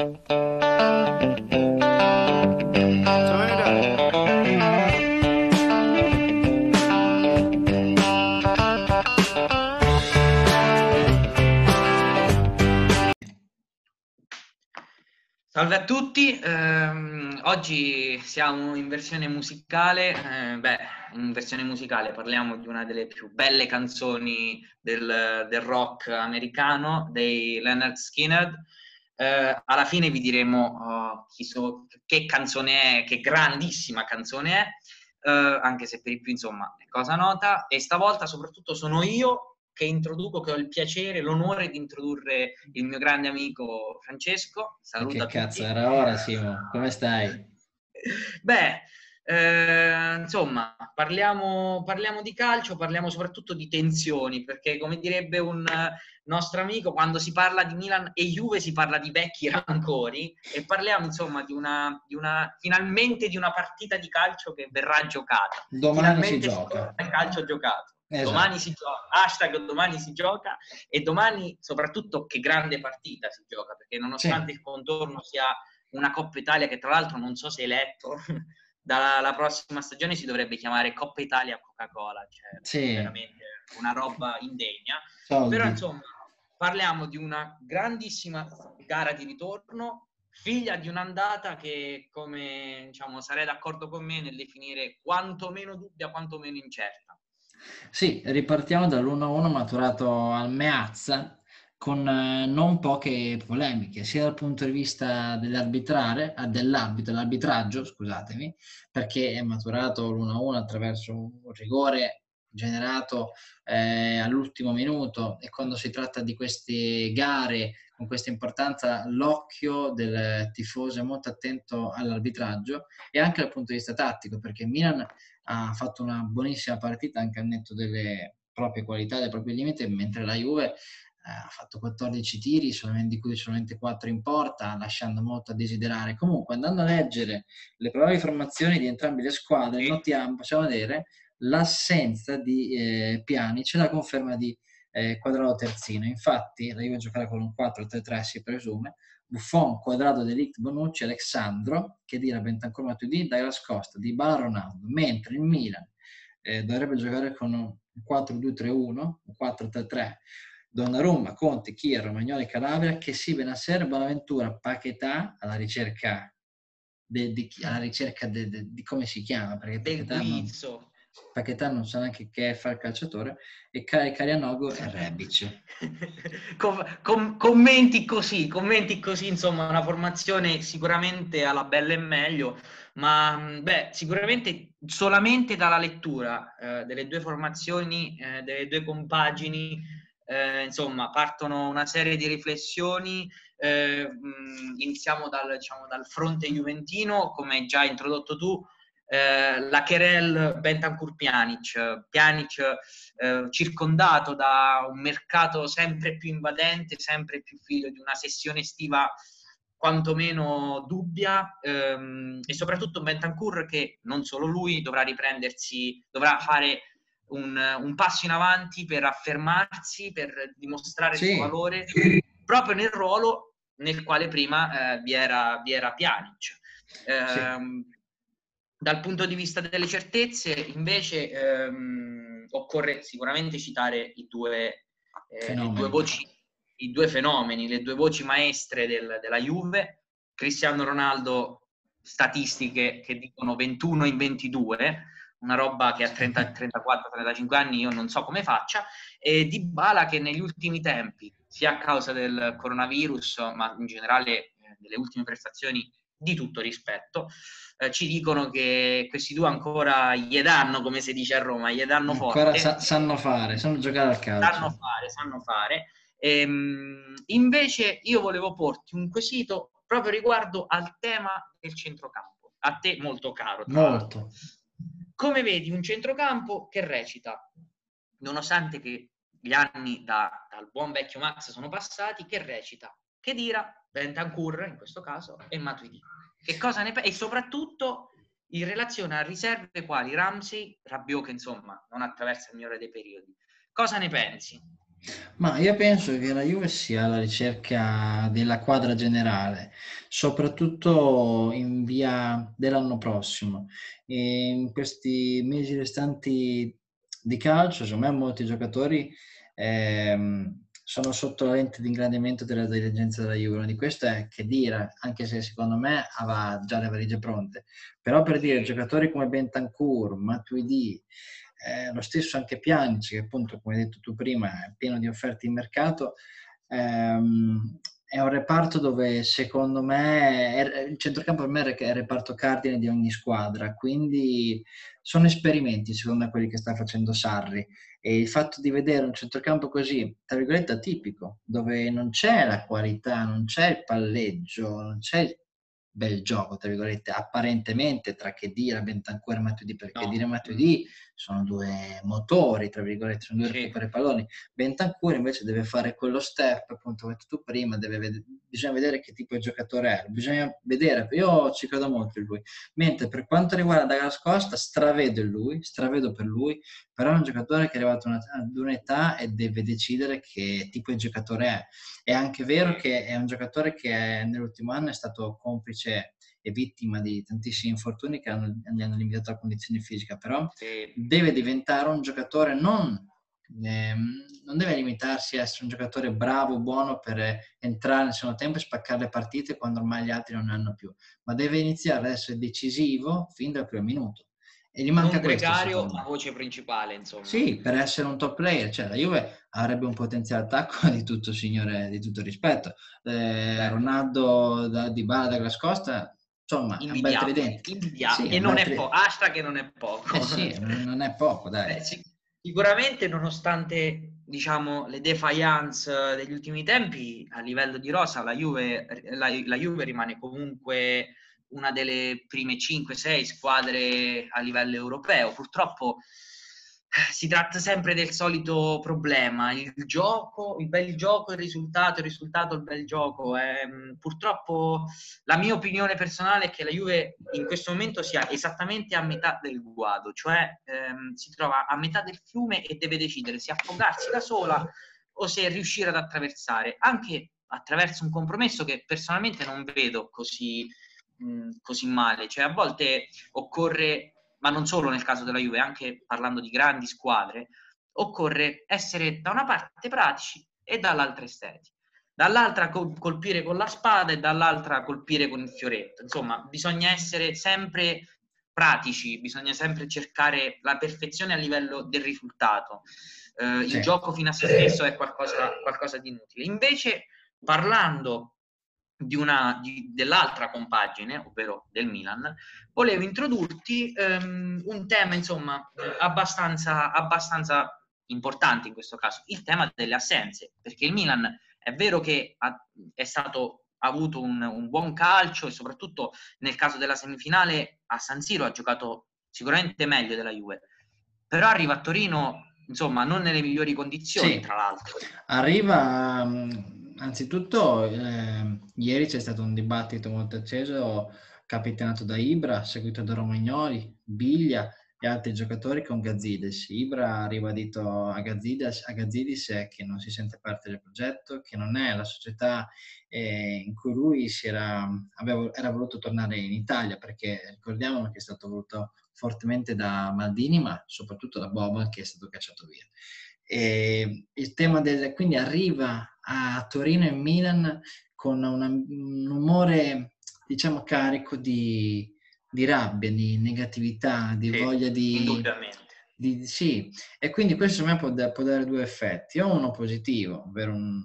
Salve a tutti, ehm, oggi siamo in versione musicale, eh, beh, in versione musicale parliamo di una delle più belle canzoni del, del rock americano, dei Leonard Skinner. Eh, alla fine vi diremo oh, so, che canzone è, che grandissima canzone è, eh, anche se per di più insomma è cosa nota, e stavolta soprattutto sono io che introduco, che ho il piacere, l'onore di introdurre il mio grande amico Francesco. Saluta che cazzo, era ora Simo, come stai? Beh, eh, insomma, parliamo, parliamo, di calcio, parliamo soprattutto di tensioni, perché come direbbe un nostro amico, quando si parla di Milan e Juve si parla di vecchi rancori e parliamo insomma di una, di una finalmente di una partita di calcio che verrà giocata. Domani finalmente si gioca. Il calcio giocato. Esatto. Domani si gioca, hashtag domani si gioca e domani soprattutto che grande partita si gioca, perché nonostante sì. il contorno sia una Coppa Italia che tra l'altro non so se hai letto, dalla prossima stagione si dovrebbe chiamare Coppa Italia Coca-Cola, cioè sì. veramente una roba indegna. Soldi. Però insomma parliamo di una grandissima gara di ritorno, figlia di un'andata che come diciamo sarei d'accordo con me nel definire quanto meno dubbia, quanto meno incerta. Sì, ripartiamo dall'1-1 maturato al Meazza con eh, non poche polemiche, sia dal punto di vista dell'arbitrare, ah, dell'arbitro, dell'arbitraggio, scusatemi, perché è maturato l'1-1 attraverso un rigore generato eh, all'ultimo minuto e quando si tratta di queste gare con questa importanza l'occhio del tifoso è molto attento all'arbitraggio e anche dal punto di vista tattico perché Milan ha fatto una buonissima partita anche al netto delle proprie qualità, dei propri limiti, mentre la Juve ha fatto 14 tiri, di cui solamente 4 in porta, lasciando molto a desiderare. Comunque, andando a leggere le probabili formazioni di entrambe le squadre, notiamo, possiamo vedere l'assenza di eh, Pjanic e la conferma di eh, Quadrato terzino. Infatti, la Juve giocherà con un 4-3-3, si presume, Buffon, Quadrado, Delict, Bonucci, Alexandro, che dirà Bentancur, Matuidi, Douglas Costa, Di Bala, Ronaldo, mentre il Milan eh, dovrebbe giocare con un 4-2-3-1, un 4-3-3, Donnarumma, Conte, Chia, Romagnoli, Calabria, che si Benasser, Bonaventura, Paquetà alla ricerca, de, de, alla ricerca di come si chiama, perché Paquetà non, Paquetà non sa neanche che fare il calciatore, e Carianogo e Rebic. com- com- commenti così, commenti così, insomma, una formazione sicuramente alla bella e meglio, ma beh, sicuramente solamente dalla lettura eh, delle due formazioni, eh, delle due compagini, eh, insomma, partono una serie di riflessioni. Eh, iniziamo dal, diciamo, dal fronte juventino, come hai già introdotto tu, eh, la Kerel Bentancur Pjanic, Pjanic eh, circondato da un mercato sempre più invadente, sempre più figlio di una sessione estiva quantomeno dubbia ehm, e soprattutto Bentancur che non solo lui dovrà riprendersi, dovrà fare un, un passo in avanti per affermarsi, per dimostrare sì. il suo valore proprio nel ruolo nel quale prima eh, vi, era, vi era Pjanic. Eh, sì ehm, dal punto di vista delle certezze, invece, ehm, occorre sicuramente citare i due, eh, i due, voci, i due fenomeni, le due voci maestre del, della Juve. Cristiano Ronaldo, statistiche che dicono 21 in 22, una roba che a 34-35 anni io non so come faccia, e Di Bala che negli ultimi tempi, sia a causa del coronavirus, ma in generale eh, delle ultime prestazioni di tutto rispetto, eh, ci dicono che questi due ancora gli danno, come si dice a Roma, gli danno forte. Ancora sa- sanno fare, sanno giocare al calcio. Sanno fare, sanno fare. Ehm, invece io volevo porti un quesito proprio riguardo al tema del centrocampo, a te molto caro. Molto. Come vedi un centrocampo che recita, nonostante che gli anni da, dal buon vecchio Max sono passati, che recita, che dira Bentancur in questo caso e Matuidi. Che cosa ne pensi? E soprattutto in relazione a riserve quali Ramsey, Rabiot che insomma non attraversa il migliore dei periodi. Cosa ne pensi? Ma io penso che la Juve sia alla ricerca della quadra generale, soprattutto in via dell'anno prossimo. E in questi mesi restanti di calcio, secondo me molti giocatori ehm, sono sotto la lente di ingrandimento della dirigenza della Juve. Di questo è che dire, anche se secondo me aveva già le valigie pronte. Però per dire, giocatori come Bentancur, Matuidi, eh, lo stesso anche Pjanic, che appunto, come hai detto tu prima, è pieno di offerte in mercato, ehm, è un reparto dove secondo me è, il centrocampo per me è il reparto cardine di ogni squadra, quindi sono esperimenti secondo me quelli che sta facendo Sarri. E il fatto di vedere un centrocampo così, tra virgolette, atipico, dove non c'è la qualità, non c'è il palleggio, non c'è il bel gioco, tra virgolette, apparentemente tra che dire Bentancur e Matuidi, perché no. dire Matuidi sono due motori, tra virgolette, sono due sì. recuperi palloni. Bentancur invece deve fare quello step, appunto, come tu prima, vedere, bisogna vedere che tipo di giocatore è, bisogna vedere, io ci credo molto in lui. Mentre per quanto riguarda Douglas Costa, stravedo in lui, stravedo per lui, però è un giocatore che è arrivato ad un'età e deve decidere che tipo di giocatore è. È anche vero che è un giocatore che nell'ultimo anno è stato complice e vittima di tantissimi infortuni che hanno, gli hanno limitato la condizione fisica, però sì. deve diventare un giocatore non ehm, non deve limitarsi a essere un giocatore bravo, buono per entrare nel secondo tempo e spaccare le partite quando ormai gli altri non ne hanno più, ma deve iniziare ad essere decisivo fin dal primo minuto. E gli manca non gregario, ma voce principale, insomma. Sì, per essere un top player, cioè la Juve avrebbe un potenziale attacco di tutto signore, di tutto rispetto. Eh, Ronaldo da, di Bala da Glascosta, insomma, è un bel tridente. Sì, e non è poco, hashtag che non è poco. Eh sì, non è poco, dai. Eh, sì. Sicuramente, nonostante diciamo, le defiance degli ultimi tempi, a livello di rosa, la Juve, la, la Juve rimane comunque una delle prime 5-6 squadre a livello europeo. Purtroppo eh, si tratta sempre del solito problema, il gioco, il bel gioco, il risultato, il risultato, il bel gioco. Eh, purtroppo la mia opinione personale è che la Juve in questo momento sia esattamente a metà del guado, cioè ehm, si trova a metà del fiume e deve decidere se affogarsi da sola o se riuscire ad attraversare, anche attraverso un compromesso che personalmente non vedo così così male. Cioè, a volte occorre, ma non solo nel caso della Juve, anche parlando di grandi squadre, occorre essere da una parte pratici e dall'altra esteti. Dall'altra colpire con la spada e dall'altra colpire con il fioretto. Insomma, bisogna essere sempre pratici, bisogna sempre cercare la perfezione a livello del risultato. Eh, sì. Il gioco fino a se stesso è qualcosa, qualcosa di inutile. Invece, parlando dell'altra compagine, ovvero del Milan, volevo introdurti um, un tema, insomma, abbastanza, abbastanza importante in questo caso, il tema delle assenze, perché il Milan è vero che ha, è stato ha avuto un, un, buon calcio e soprattutto nel caso della semifinale a San Siro ha giocato sicuramente meglio della Juve, però arriva a Torino, insomma, non nelle migliori condizioni, sì. tra l'altro. Arriva Anzitutto, eh, ieri c'è stato un dibattito molto acceso, capitanato da Ibra, seguito da Romagnoli, Biglia e altri giocatori con Gazzides. Ibra ha ribadito a Gazzides, a Gazzidis che non si sente parte del progetto, che non è la società eh, in cui lui era, aveva, era voluto tornare in Italia, perché ricordiamo che è stato voluto fortemente da Maldini, ma soprattutto da Boba che è stato cacciato via. E il tema del, quindi arriva a Torino e Milan con una, un umore, diciamo, carico di, di rabbia, di negatività, di sì, voglia di, di, Sì, e quindi questo a me può, può, dare due effetti. O uno positivo, ovvero un,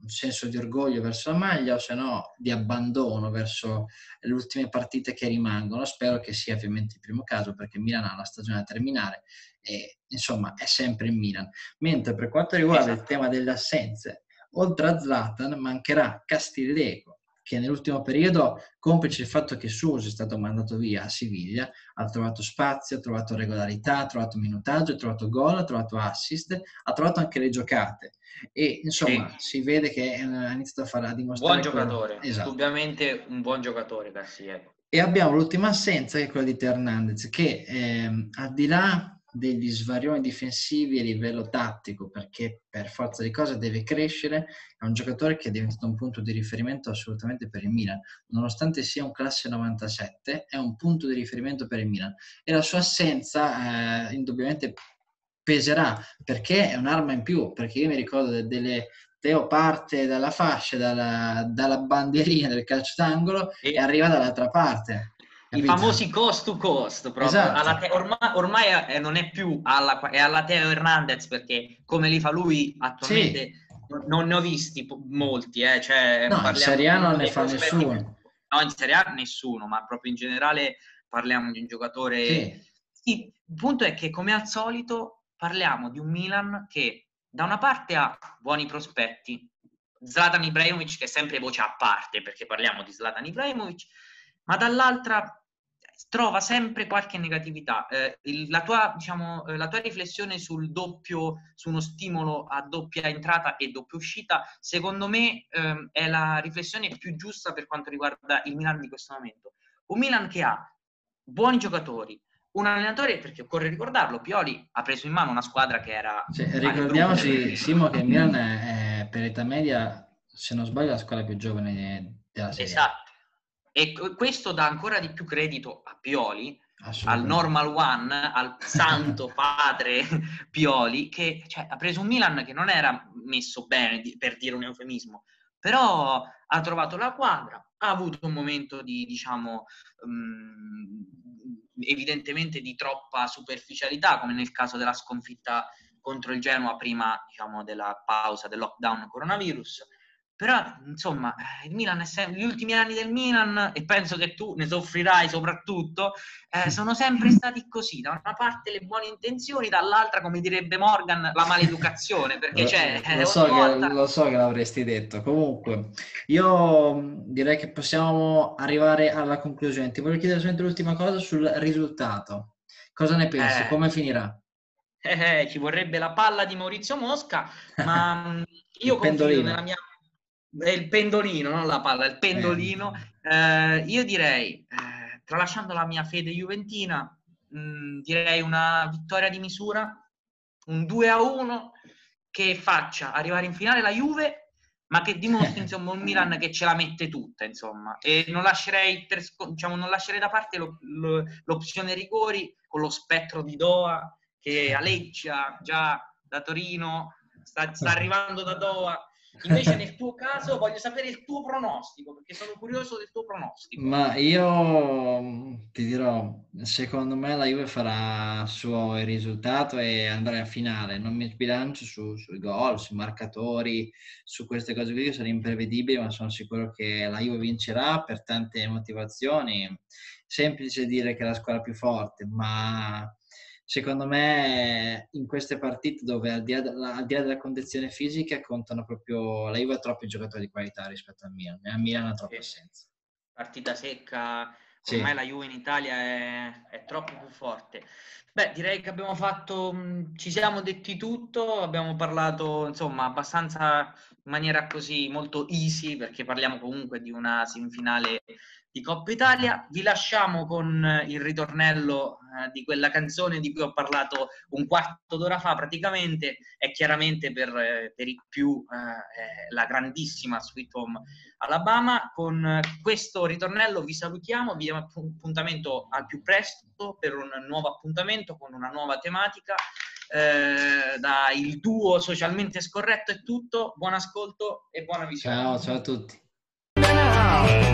un senso di orgoglio verso la maglia, o se no di abbandono verso le ultime partite che rimangono. Spero che sia ovviamente il primo caso, perché Milan ha la stagione da terminare e insomma è sempre in Milan. Mentre per quanto riguarda esatto. il tema delle assenze, oltre a Zlatan mancherà Castilleco, che nell'ultimo periodo, complice il fatto che Suso è stato mandato via a Siviglia, ha trovato spazio, ha trovato regolarità, ha trovato minutaggio, ha trovato gol, ha trovato assist, ha trovato anche le giocate. E insomma, sì. si vede che ha iniziato a fare a dimostrare. Buon giocatore, esatto. indubbiamente un buon giocatore Garcia. E abbiamo l'ultima assenza che è quella di Hernandez, che eh, al di là degli svarioni difensivi a livello tattico, perché per forza di cose deve crescere, è un giocatore che è diventato un punto di riferimento assolutamente per il Milan, nonostante sia un classe 97, è un punto di riferimento per il Milan e la sua assenza eh, indubbiamente peserà perché è un'arma in più, perché io mi ricordo delle, Teo parte dalla fascia, dalla, dalla bandierina del calcio d'angolo e, e arriva dall'altra parte. I famosi cost to cost, proprio. Esatto. Te- ormai, ormai è, non è più alla, è alla Teo Hernandez perché come li fa lui attualmente sì. non ne ho visti molti. Eh. Cioè, no, in Serie A non ne fa nessuno. No, in Serie A nessuno, ma proprio in generale parliamo di un giocatore... Sì. Sì, il punto è che come al solito parliamo di un Milan che da una parte ha buoni prospetti, Zlatan Ibrahimovic che è sempre voce a parte perché parliamo di Zlatan Ibrahimovic, ma dall'altra trova sempre qualche negatività. Eh, il, la, tua, diciamo, eh, la, tua, riflessione sul doppio, su uno stimolo a doppia entrata e doppia uscita, secondo me eh, è la riflessione più giusta per quanto riguarda il Milan di questo momento. Un Milan che ha buoni giocatori, un allenatore, perché occorre ricordarlo, Pioli ha preso in mano una squadra che era... Cioè, ricordiamoci, Simo, che il Milan è, è per età media, se non sbaglio, la squadra più giovane della serie. Esatto e questo dà ancora di più credito a Pioli, al Normal One, al santo padre Pioli, che cioè, ha preso un Milan che non era messo bene, per dire un eufemismo, però ha trovato la quadra, ha avuto un momento di, diciamo, um, evidentemente di troppa superficialità, come nel caso della sconfitta contro il Genoa prima diciamo, della pausa del lockdown coronavirus però, insomma, il Milan è sempre, gli ultimi anni del Milan, e penso che tu ne soffrirai soprattutto, eh, sono sempre stati così. Da una parte le buone intenzioni, dall'altra, come direbbe Morgan, la maleducazione. Perché lo, c'è. Lo so, volta... che, lo so che l'avresti detto. Comunque, io direi che possiamo arrivare alla conclusione. Ti voglio chiedere solamente l'ultima cosa sul risultato. Cosa ne pensi? Eh, Come finirà? Eh, eh ci vorrebbe la palla di Maurizio Mosca, ma io confido nella mia il pendolino, non la palla, il pendolino. Eh, io direi, eh, tralasciando la mia fede juventina, mh, mm, direi una vittoria di misura, un 2 a 1 che faccia arrivare in finale la Juve, ma che dimostri insomma un Milan che ce la mette tutta, insomma. E non lascerei, per, diciamo, non lascerei da parte lo, lo, l'opzione rigori con lo spettro di Doha che aleggia già da Torino, sta, sta arrivando da Doha Invece nel tuo caso voglio sapere il tuo pronostico, perché sono curioso del tuo pronostico. Ma io mm, ti dirò, secondo me la Juve farà il suo risultato e andrà in finale. Non mi sbilancio su, sui gol, sui marcatori, su queste cose qui che sono imprevedibili, ma sono sicuro che la Juve vincerà per tante motivazioni. Semplice dire che è la squadra più forte, ma secondo me in queste partite dove al di, là della, al di là della condizione fisica contano proprio la Juve ha troppi giocatori di qualità rispetto al Milan e al Milan ha troppa assenza. Partita secca ormai sì. la Juve in Italia è, è, troppo più forte. Beh direi che abbiamo fatto ci siamo detti tutto abbiamo parlato insomma abbastanza in maniera così molto easy perché parliamo comunque di una semifinale di Coppa Italia. Vi lasciamo con eh, il ritornello eh, di quella canzone di cui ho parlato un quarto d'ora fa praticamente, è chiaramente per, eh, per i più eh, la grandissima Sweet Home Alabama. Con questo ritornello vi salutiamo, vi diamo appuntamento al più presto per un nuovo appuntamento con una nuova tematica eh, dal duo socialmente scorretto è tutto, buon ascolto e buona visione. Ciao, ciao a tutti. Now,